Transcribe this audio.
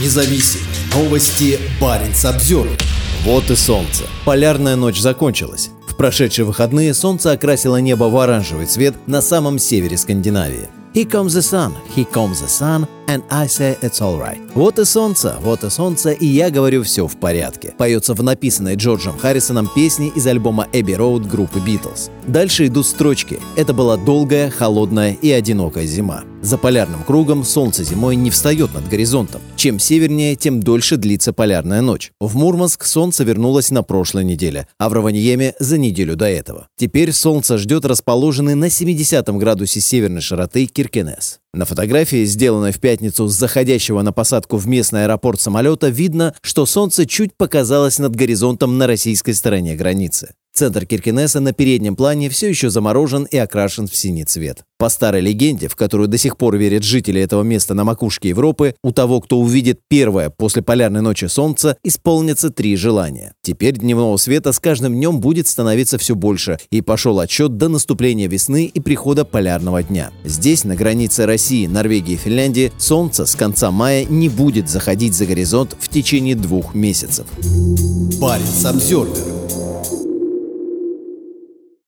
независим. Новости Баренц обзор. Вот и солнце. Полярная ночь закончилась. В прошедшие выходные солнце окрасило небо в оранжевый цвет на самом севере Скандинавии. Here comes the sun, here comes the sun, and I say it's alright. Вот и солнце, вот и солнце, и я говорю все в порядке. Поется в написанной Джорджем Харрисоном песне из альбома Abbey Road группы Beatles. Дальше идут строчки. Это была долгая, холодная и одинокая зима. За полярным кругом солнце зимой не встает над горизонтом. Чем севернее, тем дольше длится полярная ночь. В Мурманск солнце вернулось на прошлой неделе, а в Раваньеме за неделю до этого. Теперь солнце ждет расположенный на 70 градусе северной широты Киркенес. На фотографии, сделанной в пятницу с заходящего на посадку в местный аэропорт самолета, видно, что солнце чуть показалось над горизонтом на российской стороне границы. Центр Киркинесса на переднем плане все еще заморожен и окрашен в синий цвет. По старой легенде, в которую до сих пор верят жители этого места на макушке Европы, у того, кто увидит первое после полярной ночи солнца, исполнятся три желания. Теперь дневного света с каждым днем будет становиться все больше, и пошел отчет до наступления весны и прихода полярного дня. Здесь, на границе России, Норвегии и Финляндии, солнце с конца мая не будет заходить за горизонт в течение двух месяцев. Баренц обзор.